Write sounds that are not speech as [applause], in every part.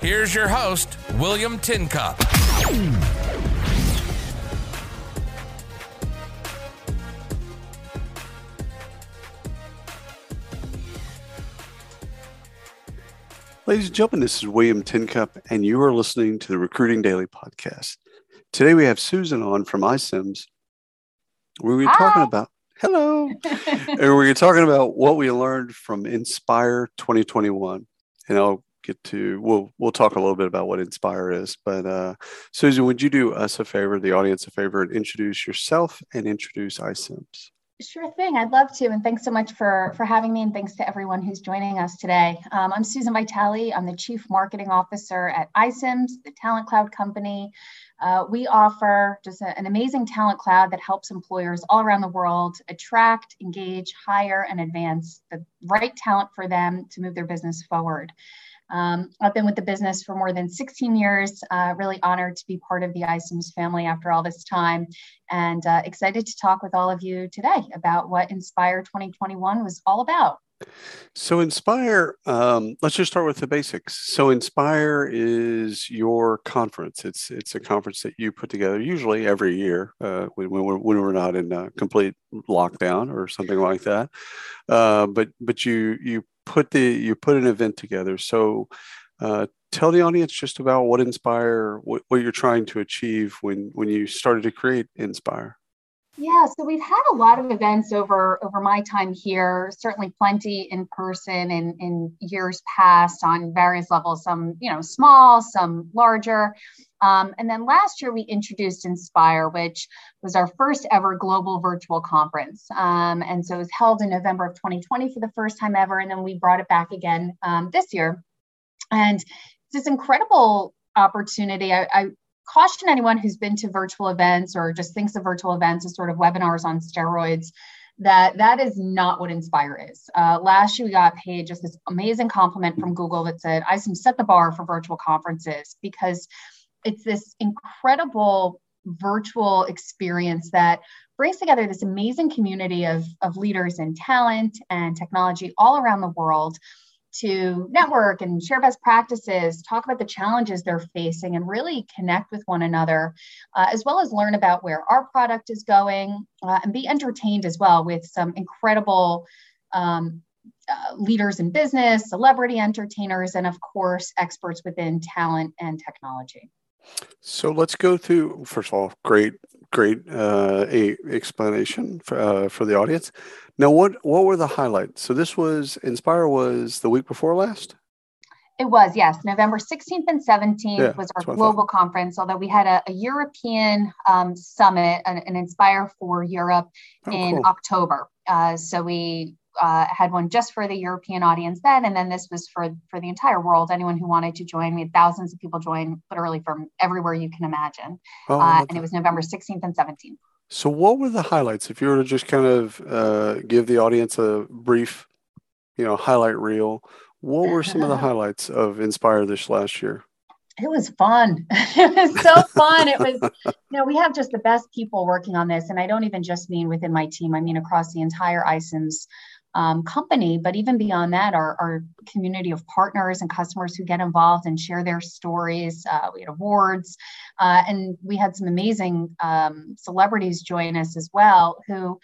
Here's your host, William Tincup. Ladies and gentlemen, this is William Tincup, and you are listening to the Recruiting Daily podcast. Today we have Susan on from iCIMS. We were talking about hello, [laughs] and we were talking about what we learned from Inspire 2021. And I'll get to we'll we'll talk a little bit about what Inspire is. But uh, Susan, would you do us a favor, the audience a favor, and introduce yourself and introduce iCIMS? Sure thing. I'd love to. And thanks so much for, for having me. And thanks to everyone who's joining us today. Um, I'm Susan Vitale. I'm the Chief Marketing Officer at iCIMS, the Talent Cloud company. Uh, we offer just a, an amazing talent cloud that helps employers all around the world attract, engage, hire, and advance the right talent for them to move their business forward. Um, I've been with the business for more than 16 years. Uh, really honored to be part of the iCIMS family after all this time, and uh, excited to talk with all of you today about what Inspire 2021 was all about. So, Inspire, um, let's just start with the basics. So, Inspire is your conference. It's it's a conference that you put together usually every year uh, when, when we're not in complete lockdown or something like that. Uh, but but you you put the you put an event together. So, uh, tell the audience just about what Inspire, what, what you're trying to achieve when when you started to create Inspire. Yeah, so we've had a lot of events over over my time here. Certainly, plenty in person in in years past on various levels. Some you know small, some larger. Um, and then last year we introduced Inspire, which was our first ever global virtual conference. Um, and so it was held in November of 2020 for the first time ever, and then we brought it back again um, this year. And it's this incredible opportunity. I, I caution anyone who's been to virtual events or just thinks of virtual events as sort of webinars on steroids that that is not what inspire is. Uh, last year we got paid just this amazing compliment from google that said i set the bar for virtual conferences because it's this incredible virtual experience that brings together this amazing community of, of leaders in talent and technology all around the world to network and share best practices, talk about the challenges they're facing, and really connect with one another, uh, as well as learn about where our product is going uh, and be entertained as well with some incredible um, uh, leaders in business, celebrity entertainers, and of course, experts within talent and technology. So let's go through, first of all, great, great uh, a explanation for, uh, for the audience. Now, what what were the highlights? So this was Inspire was the week before last. It was yes, November 16th and 17th yeah, was our global conference. Although we had a, a European um, summit, an, an, Inspire for Europe oh, in cool. October. Uh, so we uh, had one just for the European audience then, and then this was for for the entire world. Anyone who wanted to join, we had thousands of people join, literally from everywhere you can imagine. Oh, uh, and it was November 16th and 17th. So, what were the highlights? If you were to just kind of uh, give the audience a brief, you know, highlight reel, what were some of the [laughs] highlights of Inspire this last year? It was fun. [laughs] it was so fun. It was, you know, we have just the best people working on this. And I don't even just mean within my team, I mean across the entire iCIMS um, company, but even beyond that, our, our, community of partners and customers who get involved and share their stories. Uh, we had awards, uh, and we had some amazing um, celebrities join us as well. Who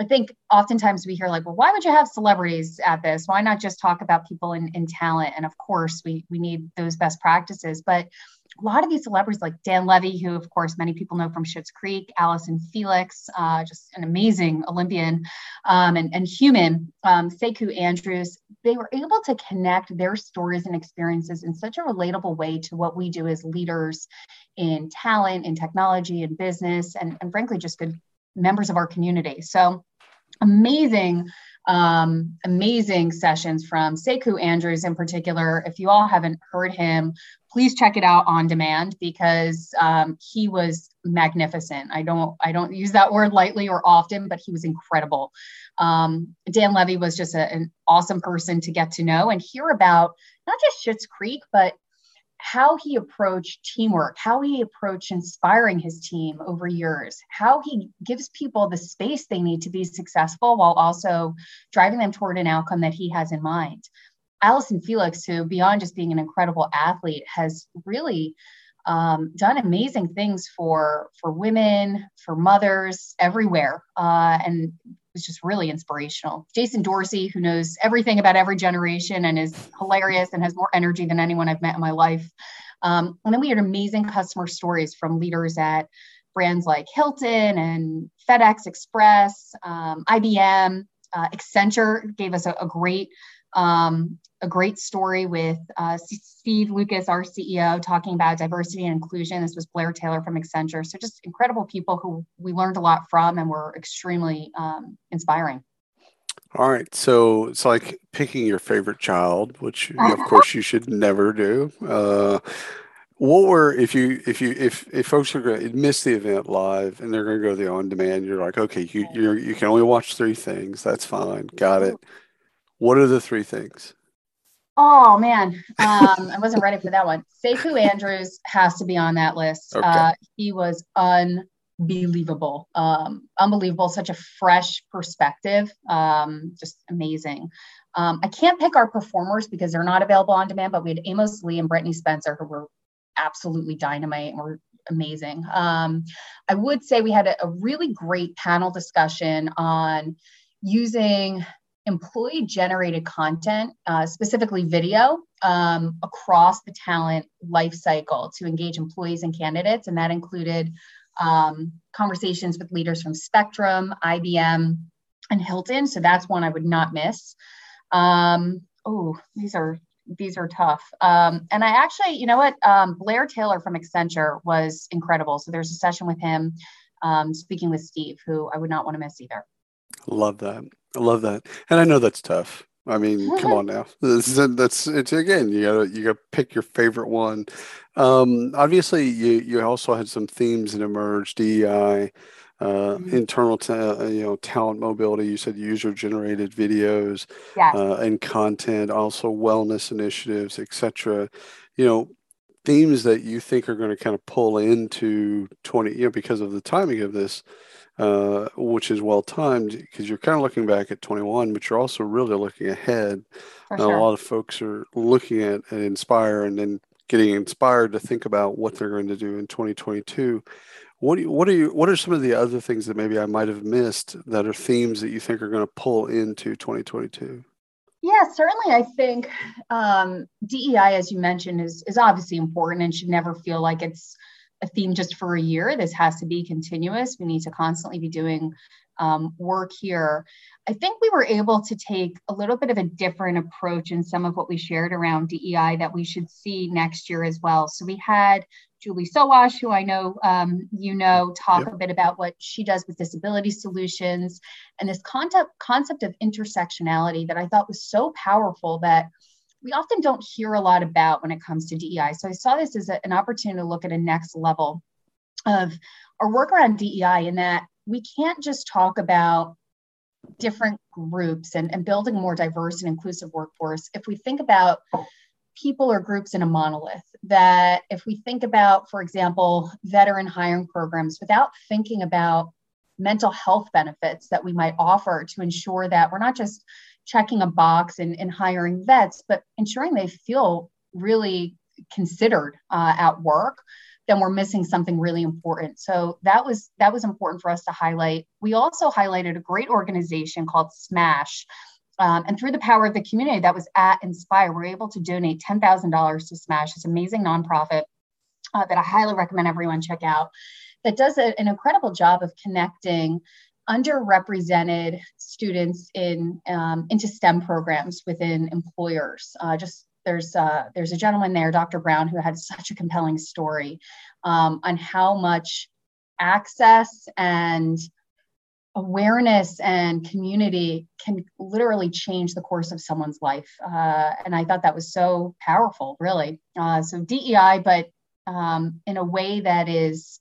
I think oftentimes we hear like, well, why would you have celebrities at this? Why not just talk about people in, in talent? And of course, we we need those best practices, but a lot of these celebrities like Dan Levy, who of course many people know from Schitt's Creek, Allyson Felix, uh, just an amazing Olympian um, and, and, human, um, Sekou Andrews, they were able to connect their stories and experiences in such a relatable way to what we do as leaders in talent, in technology, in business, and, and frankly, just good members of our community. So amazing um, amazing sessions from Sekou Andrews in particular. If you all haven't heard him please check it out on demand because um, he was magnificent. I don't I don't use that word lightly or often, but he was incredible. Um, Dan Levy was just a, an awesome person to get to know and hear about not just Schitt's Creek, but how he approached teamwork, how he approached inspiring his team over years, how he gives people the space they need to be successful while also driving them toward an outcome that he has in mind. Allyson Felix, who beyond just being an incredible athlete, has really um, done amazing things for for women, for mothers everywhere, uh, and was just really inspirational. Jason Dorsey, who knows everything about every generation and is hilarious and has more energy than anyone I've met in my life. Um, and then we had amazing customer stories from leaders at brands like Hilton and FedEx Express, um, IBM, uh, Accenture gave us a, a great um, a great story with uh, Steve Lucas, our CEO, talking about diversity and inclusion. This was Blair Taylor from Accenture. So just incredible people who we learned a lot from and were extremely um, inspiring. All right, so it's like picking your favorite child, which of course you should never do. Uh, what were if you if you if if folks are going to miss the event live and they're going to go the on demand, you're like, okay, you you you can only watch three things. That's fine, got it. What are the three things? Oh man, um, I wasn't ready for that one. Sekou Andrews has to be on that list. Okay. Uh, he was unbelievable, um, unbelievable. Such a fresh perspective, um, just amazing. Um, I can't pick our performers because they're not available on demand, but we had Amos Lee and Brittney Spencer who were absolutely dynamite and were amazing. Um, I would say we had a, a really great panel discussion on using employee generated content, uh, specifically video, um, across the talent life cycle to engage employees and candidates. And that included um, conversations with leaders from Spectrum, IBM, and Hilton. So that's one I would not miss. Um, oh, these are these are tough. Um, and I actually, you know what, um, Blair Taylor from Accenture was incredible. So there's a session with him um, speaking with Steve, who I would not want to miss either. Love that. I love that, and I know that's tough. I mean, come on [laughs] now. This is, that's it's again. You gotta you gotta pick your favorite one. Um, obviously, you you also had some themes that emerged: DEI, uh, mm-hmm. internal ta- uh, you know talent mobility. You said user generated videos yes. uh, and content, also wellness initiatives, etc. You know, themes that you think are going to kind of pull into twenty. You know, because of the timing of this uh, which is well timed because you're kind of looking back at 21, but you're also really looking ahead. Sure. A lot of folks are looking at and inspire and then getting inspired to think about what they're going to do in 2022. What do you, what are you what are some of the other things that maybe I might have missed that are themes that you think are going to pull into 2022? Yeah, certainly. I think um, DEI, as you mentioned, is is obviously important and should never feel like it's a theme just for a year. This has to be continuous. We need to constantly be doing um, work here. I think we were able to take a little bit of a different approach in some of what we shared around DEI that we should see next year as well. So we had Julie Sowash, who I know um, you know, talk yep. a bit about what she does with disability solutions and this concept concept of intersectionality that I thought was so powerful that we often don't hear a lot about when it comes to DEI. So I saw this as a, an opportunity to look at a next level of our work around DEI in that we can't just talk about different groups and, and building a more diverse and inclusive workforce if we think about people or groups in a monolith that if we think about for example veteran hiring programs without thinking about mental health benefits that we might offer to ensure that we're not just checking a box and, and hiring vets, but ensuring they feel really considered uh, at work, then we're missing something really important. So that was that was important for us to highlight. We also highlighted a great organization called Smash. Um, and through the power of the community that was at Inspire, we're able to donate $10,000 to Smash, this amazing nonprofit uh, that I highly recommend everyone check out, that does a, an incredible job of connecting underrepresented students in um, into STEM programs within employers. Uh, just there's uh, there's a gentleman there, Dr. Brown, who had such a compelling story um, on how much access and awareness and community can literally change the course of someone's life. Uh, and I thought that was so powerful, really. Uh, so DEI, but um, in a way that is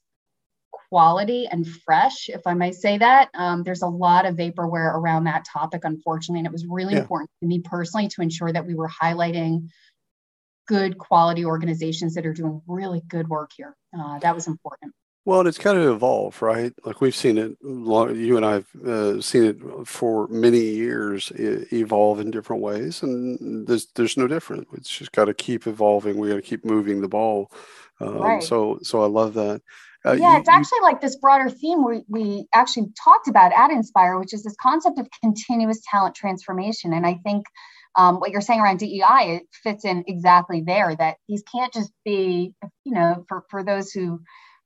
quality and fresh, if I may say that. Um, there's a lot of vaporware around that topic, unfortunately. And it was really yeah. important to me personally to ensure that we were highlighting good quality organizations that are doing really good work here. Uh, that was important. Well, it's kind of evolved, right? Like we've seen it, you and I've uh, seen it for many years evolve in different ways, and there's there's no different. It's just got to keep evolving. We got to keep moving the ball. Um, right. So so I love that. Uh, yeah, you, it's actually like this broader theme we, we actually talked about at Inspire, which is this concept of continuous talent transformation. And I think um, what you're saying around DEI, it fits in exactly there that these can't just be, you know, for, for those who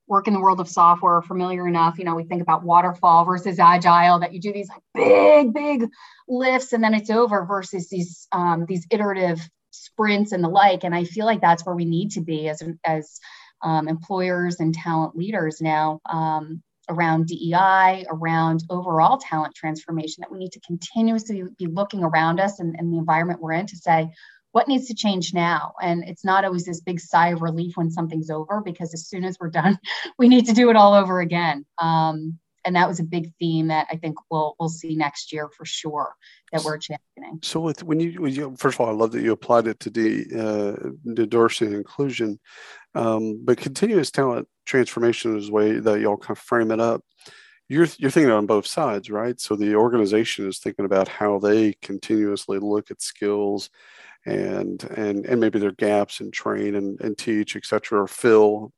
work in the world of software familiar enough you know we think about waterfall versus agile that you do these like big big lifts and then it's over versus these um, these iterative sprints and the like and i feel like that's where we need to be as as um, employers and talent leaders now um, around DEI, around overall talent transformation, that we need to continuously be looking around us and, and the environment we're in to say, what needs to change now? And it's not always this big sigh of relief when something's over, because as soon as we're done, [laughs] we need to do it all over again. Um, and that was a big theme that I think we'll we'll see next year for sure that we're championing. So with when you, when you first of all, I love that you applied it to the uh, diversity and inclusion, um, but continuous talent transformation is the way that y'all kind of frame it up. You're you're thinking on both sides, right? So the organization is thinking about how they continuously look at skills and and and maybe their gaps and train and, and teach, et cetera, or fill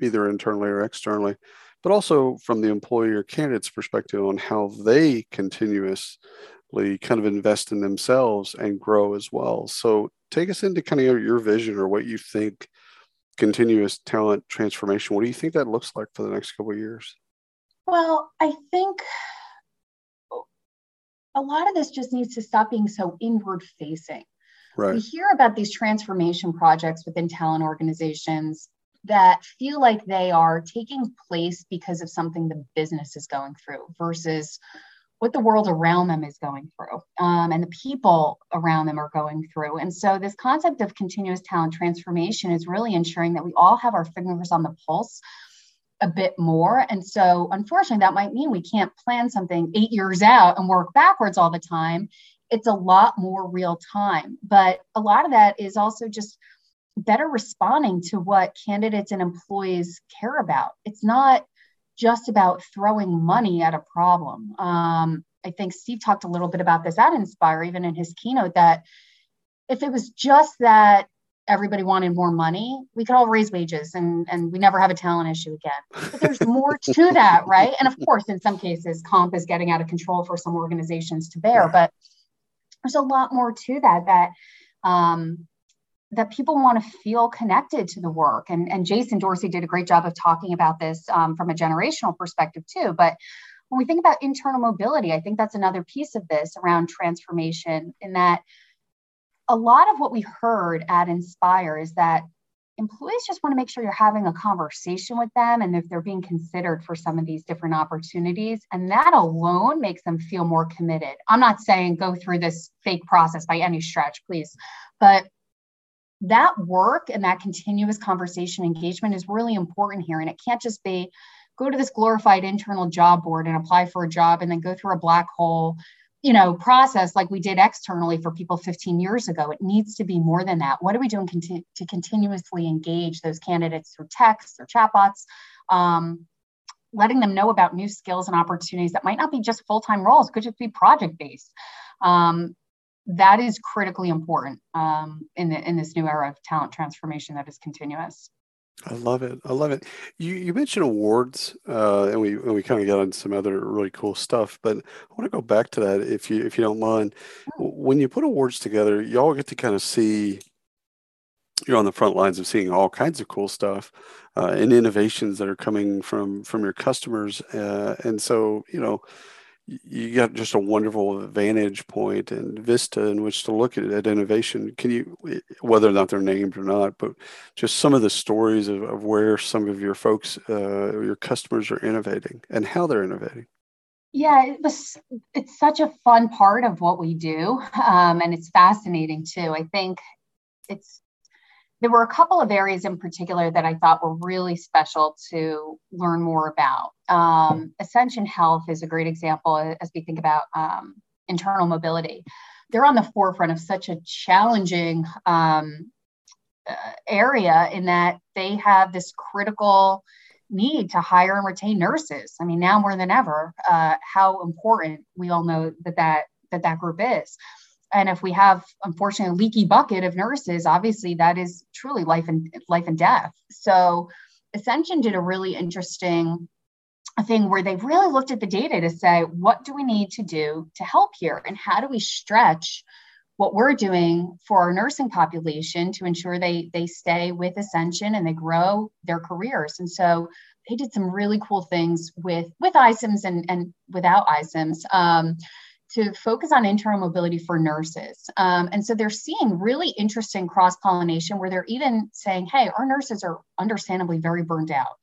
either internally or externally, but also from the employee or candidate's perspective on how they continuously kind of invest in themselves and grow as well. So take us into kind of your vision or what you think continuous talent transformation. What do you think that looks like for the next couple of years? Well, I think a lot of this just needs to stop being so inward facing. Right. We hear about these transformation projects within talent organizations that feel like they are taking place because of something the business is going through versus what the world around them is going through um, and the people around them are going through. And so, this concept of continuous talent transformation is really ensuring that we all have our fingers on the pulse a bit more. And so, unfortunately, that might mean we can't plan something eight years out and work backwards all the time it's a lot more real time. But a lot of that is also just better responding to what candidates and employees care about. It's not just about throwing money at a problem. Um, I think Steve talked a little bit about this at Inspire, even in his keynote, that if it was just that everybody wanted more money, we could all raise wages and, and we never have a talent issue again. But there's more [laughs] to that, right? And of course, in some cases, comp is getting out of control for some organizations to bear. But there's a lot more to that that um, that people want to feel connected to the work and, and jason dorsey did a great job of talking about this um, from a generational perspective too but when we think about internal mobility i think that's another piece of this around transformation in that a lot of what we heard at inspire is that employees just want to make sure you're having a conversation with them and if they're being considered for some of these different opportunities. And that alone makes them feel more committed. I'm not saying go through this fake process by any stretch, please, but that work and that continuous conversation engagement is really important here. And it can't just be go to this glorified internal job board and apply for a job and then go through a black hole you know process like we did externally for people 15 years ago. It needs to be more than that. What are we doing conti- to continuously engage those candidates through text or chatbots? Um, letting them know about new skills and opportunities that might not be just full-time roles could just be project based um, that is critically important um, in, the, in this new era of talent transformation that is continuous I love it. I love it. You you mentioned awards, uh, and we and we kind of got on some other really cool stuff. But I want to go back to that if you if you don't mind. When you put awards together, y'all get to kind of see. You're on the front lines of seeing all kinds of cool stuff uh, and innovations that are coming from from your customers, uh, and so you know you got just a wonderful vantage point and vista in which to look at, at innovation. Can you, whether or not they're named or not, but just some of the stories of, of where some of your folks, uh, your customers are innovating and how they're innovating? Yeah, it was. It's such a fun part of what we do, um, and it's fascinating too. I think it's there were a couple of areas in particular that I thought were really special to learn more about. Um, Ascension Health is a great example as we think about um, internal mobility. They're on the forefront of such a challenging um, uh, area in that they have this critical need to hire and retain nurses. I mean, now more than ever, uh, how important we all know that that that that group is. And if we have, unfortunately, a leaky bucket of nurses, obviously that is truly life and life and death. So, Ascension did a really interesting thing where they really looked at the data to say, what do we need to do to help here, and how do we stretch what we're doing for our nursing population to ensure they they stay with Ascension and they grow their careers. And so they did some really cool things with with iCIMS and and without iCIMS. Um, to focus on internal mobility for nurses. Um, and so they're seeing really interesting cross pollination where they're even saying, hey, our nurses are understandably very burned out.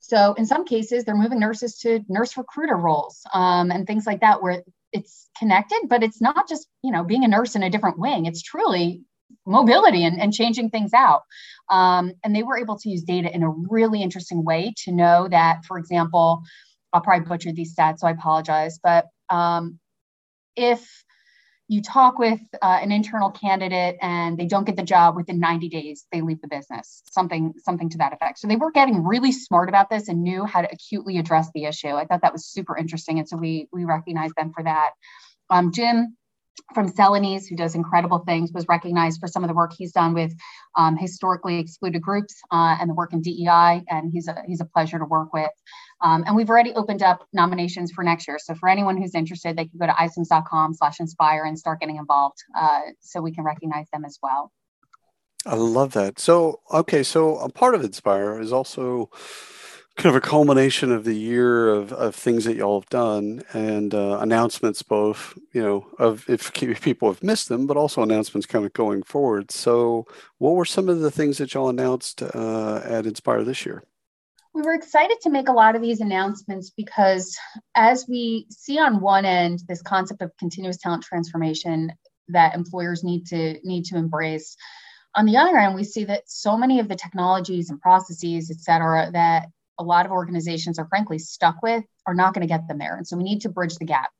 So in some cases, they're moving nurses to nurse recruiter roles um, and things like that, where it's connected, but it's not just you know being a nurse in a different wing. It's truly mobility and, and changing things out. Um, and they were able to use data in a really interesting way to know that, for example, I'll probably butcher these stats, so I apologize, but um, if you talk with uh, an internal candidate and they don't get the job within 90 days they leave the business. Something something to that effect. So they were getting really smart about this and knew how to acutely address the issue. I thought that was super interesting and so we we recognize them for that. Um, jim from Celanese, who does incredible things, was recognized for some of the work he's done with um, historically excluded groups uh, and the work in DEI, and he's a he's a pleasure to work with. Um, and we've already opened up nominations for next year. So for anyone who's interested, they can go to icims.com slash inspire and start getting involved uh, so we can recognize them as well. I love that. So, okay, so a part of Inspire is also kind of a culmination of the year of, of things that y'all have done and uh, announcements both you know of if, if, [laughs] people have missed them but also announcements kind of going forward so what were some of the things that y'all announced uh, at inspire this year we were excited to make a lot of these announcements because as we see on one end this concept of continuous talent transformation that employers need to need to embrace on the other end we see that so many of the technologies and processes et cetera that a lot of organizations are frankly stuck with are not going to get them there. And so we need to bridge the gap.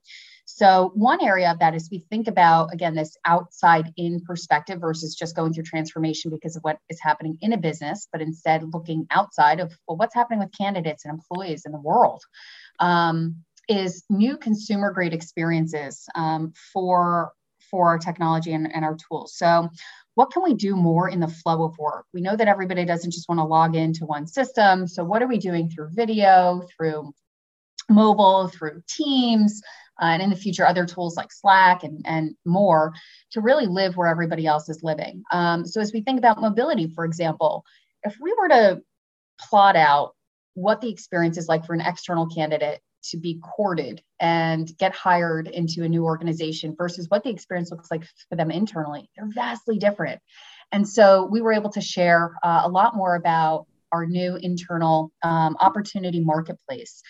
So, one area of that is we think about, again, this outside in perspective versus just going through transformation because of what is happening in a business, but instead looking outside of, well, what's happening with candidates and employees in the world. Um, is new consumer grade experiences um, for for our technology and, and our tools. So what can we do more in the flow of work? We know that everybody doesn't just want to log into one system. So, what are we doing through video, through mobile, through Teams, uh, and in the future, other tools like Slack and, and more to really live where everybody else is living? Um, so, as we think about mobility, for example, if we were to plot out what the experience is like for an external candidate to be courted and get hired into a new organization versus what the experience looks like for them internally. They're vastly different. And so we were able to share uh, a lot more about our new internal um, opportunity marketplace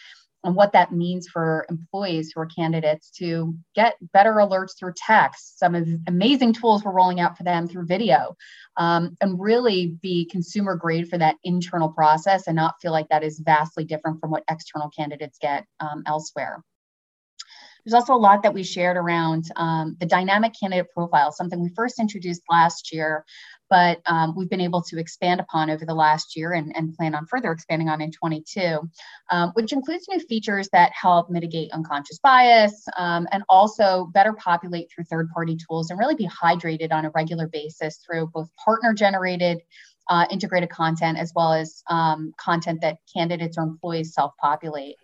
and what that means for employees who are candidates to get better alerts through text, some of amazing tools we're rolling out for them through video, um, and really be consumer grade for that internal process and not feel like that is vastly different from what external candidates get um, elsewhere. There's also a lot that we shared around um, the dynamic candidate profile, something we first introduced last year, but um, we've been able to expand upon over the last year and, and plan on further expanding on in 22, um, which includes new features that help mitigate unconscious bias um, and also better populate through third party tools and really be hydrated on a regular basis through both partner generated uh, integrated content as well as um, content that candidates or employees self populate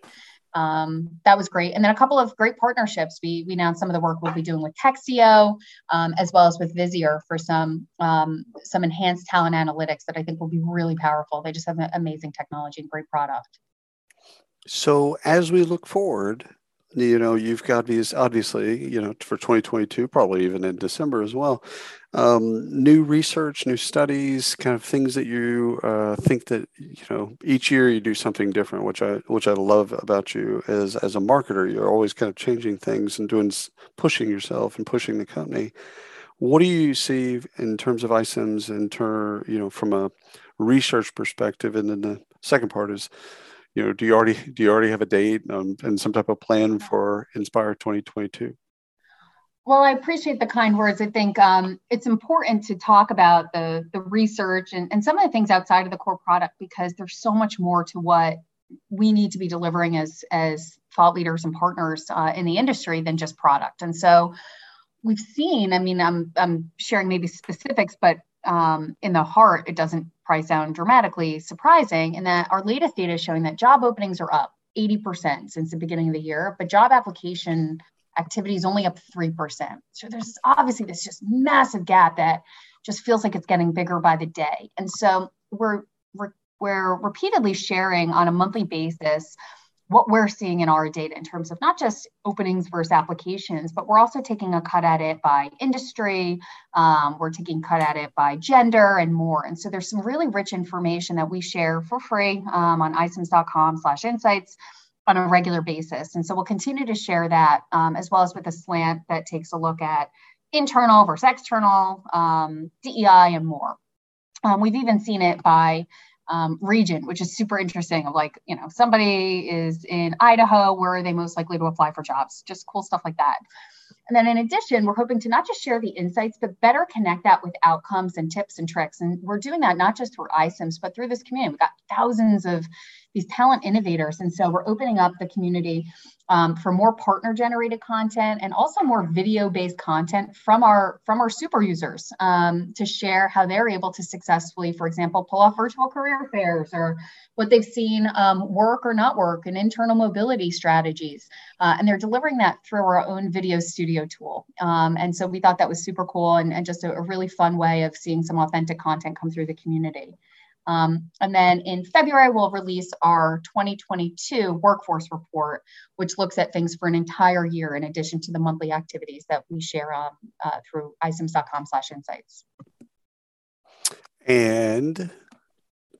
um, that was great. And then a couple of great partnerships. We, we announced some of the work we'll be doing with Textio, um, as well as with Visier for some um, some enhanced talent analytics that I think will be really powerful. They just have amazing technology and great product. So as we look forward, you know, you've got these obviously, you know, for 2022, probably even in December as well. Um, new research, new studies, kind of things that you uh, think that you know each year you do something different, which I which I love about you is as a marketer. You're always kind of changing things and doing pushing yourself and pushing the company. What do you see in terms of iCIMS in ter, you know, from a research perspective? And then the second part is, you know, do you already do you already have a date um, and some type of plan for Inspire 2022? Well, I appreciate the kind words. I think um, it's important to talk about the the research and, and some of the things outside of the core product because there's so much more to what we need to be delivering as as thought leaders and partners uh, in the industry than just product. And so we've seen. I mean, I'm I'm sharing maybe specifics, but um, in the heart, it doesn't probably sound dramatically surprising in that our latest data is showing that job openings are up 80% since the beginning of the year, but job application activity is only up 3%. So there's obviously this just massive gap that just feels like it's getting bigger by the day. And so we're, we're, we're repeatedly sharing on a monthly basis what we're seeing in our data in terms of not just openings versus applications, but we're also taking a cut at it by industry. Um, we're taking cut at it by gender and more. And so there's some really rich information that we share for free um, on icims.com slash insights on a regular basis. And so we'll continue to share that um, as well as with a slant that takes a look at internal versus external, um, DEI, and more. Um, we've even seen it by um, region, which is super interesting. Of like, you know, somebody is in Idaho, where are they most likely to apply for jobs? Just cool stuff like that. And then in addition, we're hoping to not just share the insights, but better connect that with outcomes and tips and tricks. And we're doing that not just through iCIMS, but through this community. We've got thousands of these talent innovators. And so we're opening up the community um, for more partner generated content and also more video based content from our from our super users um, to share how they're able to successfully for example pull off virtual career fairs or what they've seen um, work or not work and internal mobility strategies. Uh, and they're delivering that through our own video studio tool. Um, and so we thought that was super cool and, and just a, a really fun way of seeing some authentic content come through the community um, and then in February, we'll release our 2022 workforce report, which looks at things for an entire year in addition to the monthly activities that we share um, uh, through icims.com slash insights. And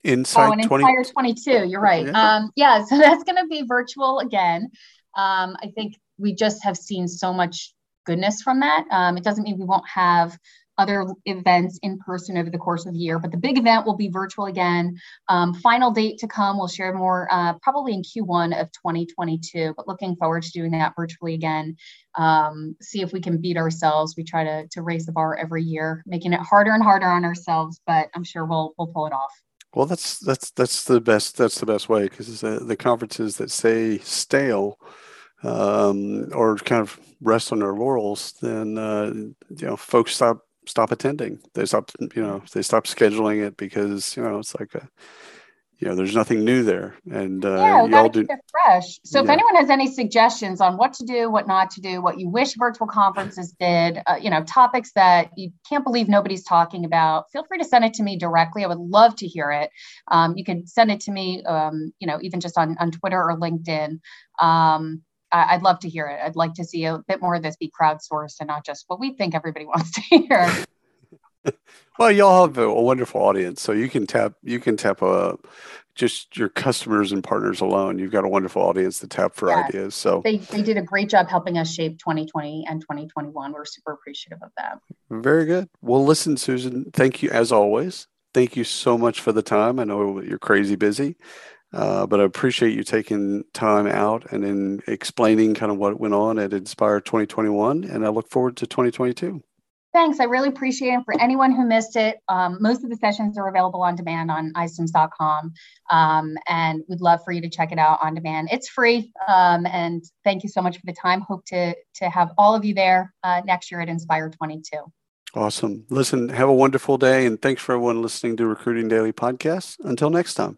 Insight oh, Inspire 20- 22, you're right. Yeah, um, yeah [laughs] so that's going to be virtual again. Um, I think we just have seen so much goodness from that. Um, it doesn't mean we won't have other events in person over the course of the year. But the big event will be virtual again. Um, final date to come. We'll share more uh, probably in Q1 of 2022. But looking forward to doing that virtually again. Um, see if we can beat ourselves. We try to to raise the bar every year, making it harder and harder on ourselves. But I'm sure we'll we'll pull it off. Well, that's that's that's the best that's the best way because uh, the conferences that say stale um, or kind of rest on their laurels, then uh, you know folks stop stop attending. They stop, you know, they stop scheduling it because you know it's like a, you know, there's nothing new there, and uh, yeah, gotta do, fresh. So yeah. if anyone has any suggestions on what to do, what not to do, what you wish virtual conferences did, uh, you know, topics that you can't believe nobody's talking about, feel free to send it to me directly. I would love to hear it. Um, you can send it to me, um, you know, even just on on Twitter or LinkedIn. Um, I'd love to hear it. I'd like to see a bit more of this be crowdsourced and not just what we think everybody [laughs] wants to hear. [laughs] well, y'all have a wonderful audience, so you can tap you can tap a uh, just your customers and partners alone. You've got a wonderful audience to tap for yes. ideas. So they, they did a great job helping us shape 2020 and 2021. We're super appreciative of that. Very good. Well, listen, Susan, thank you as always. Thank you so much for the time. I know you're crazy busy. Uh, but I appreciate you taking time out and then explaining kind of what went on at Inspire 2021. And I look forward to 2022. Thanks. I really appreciate it. For anyone who missed it, um, most of the sessions are available on demand on icims.com. Um, and we'd love for you to check it out on demand. It's free. Um, and thank you so much for the time. Hope to, to have all of you there uh, next year at Inspire 22. Awesome. Listen, have a wonderful day. And thanks for everyone listening to Recruiting Daily Podcast. Until next time.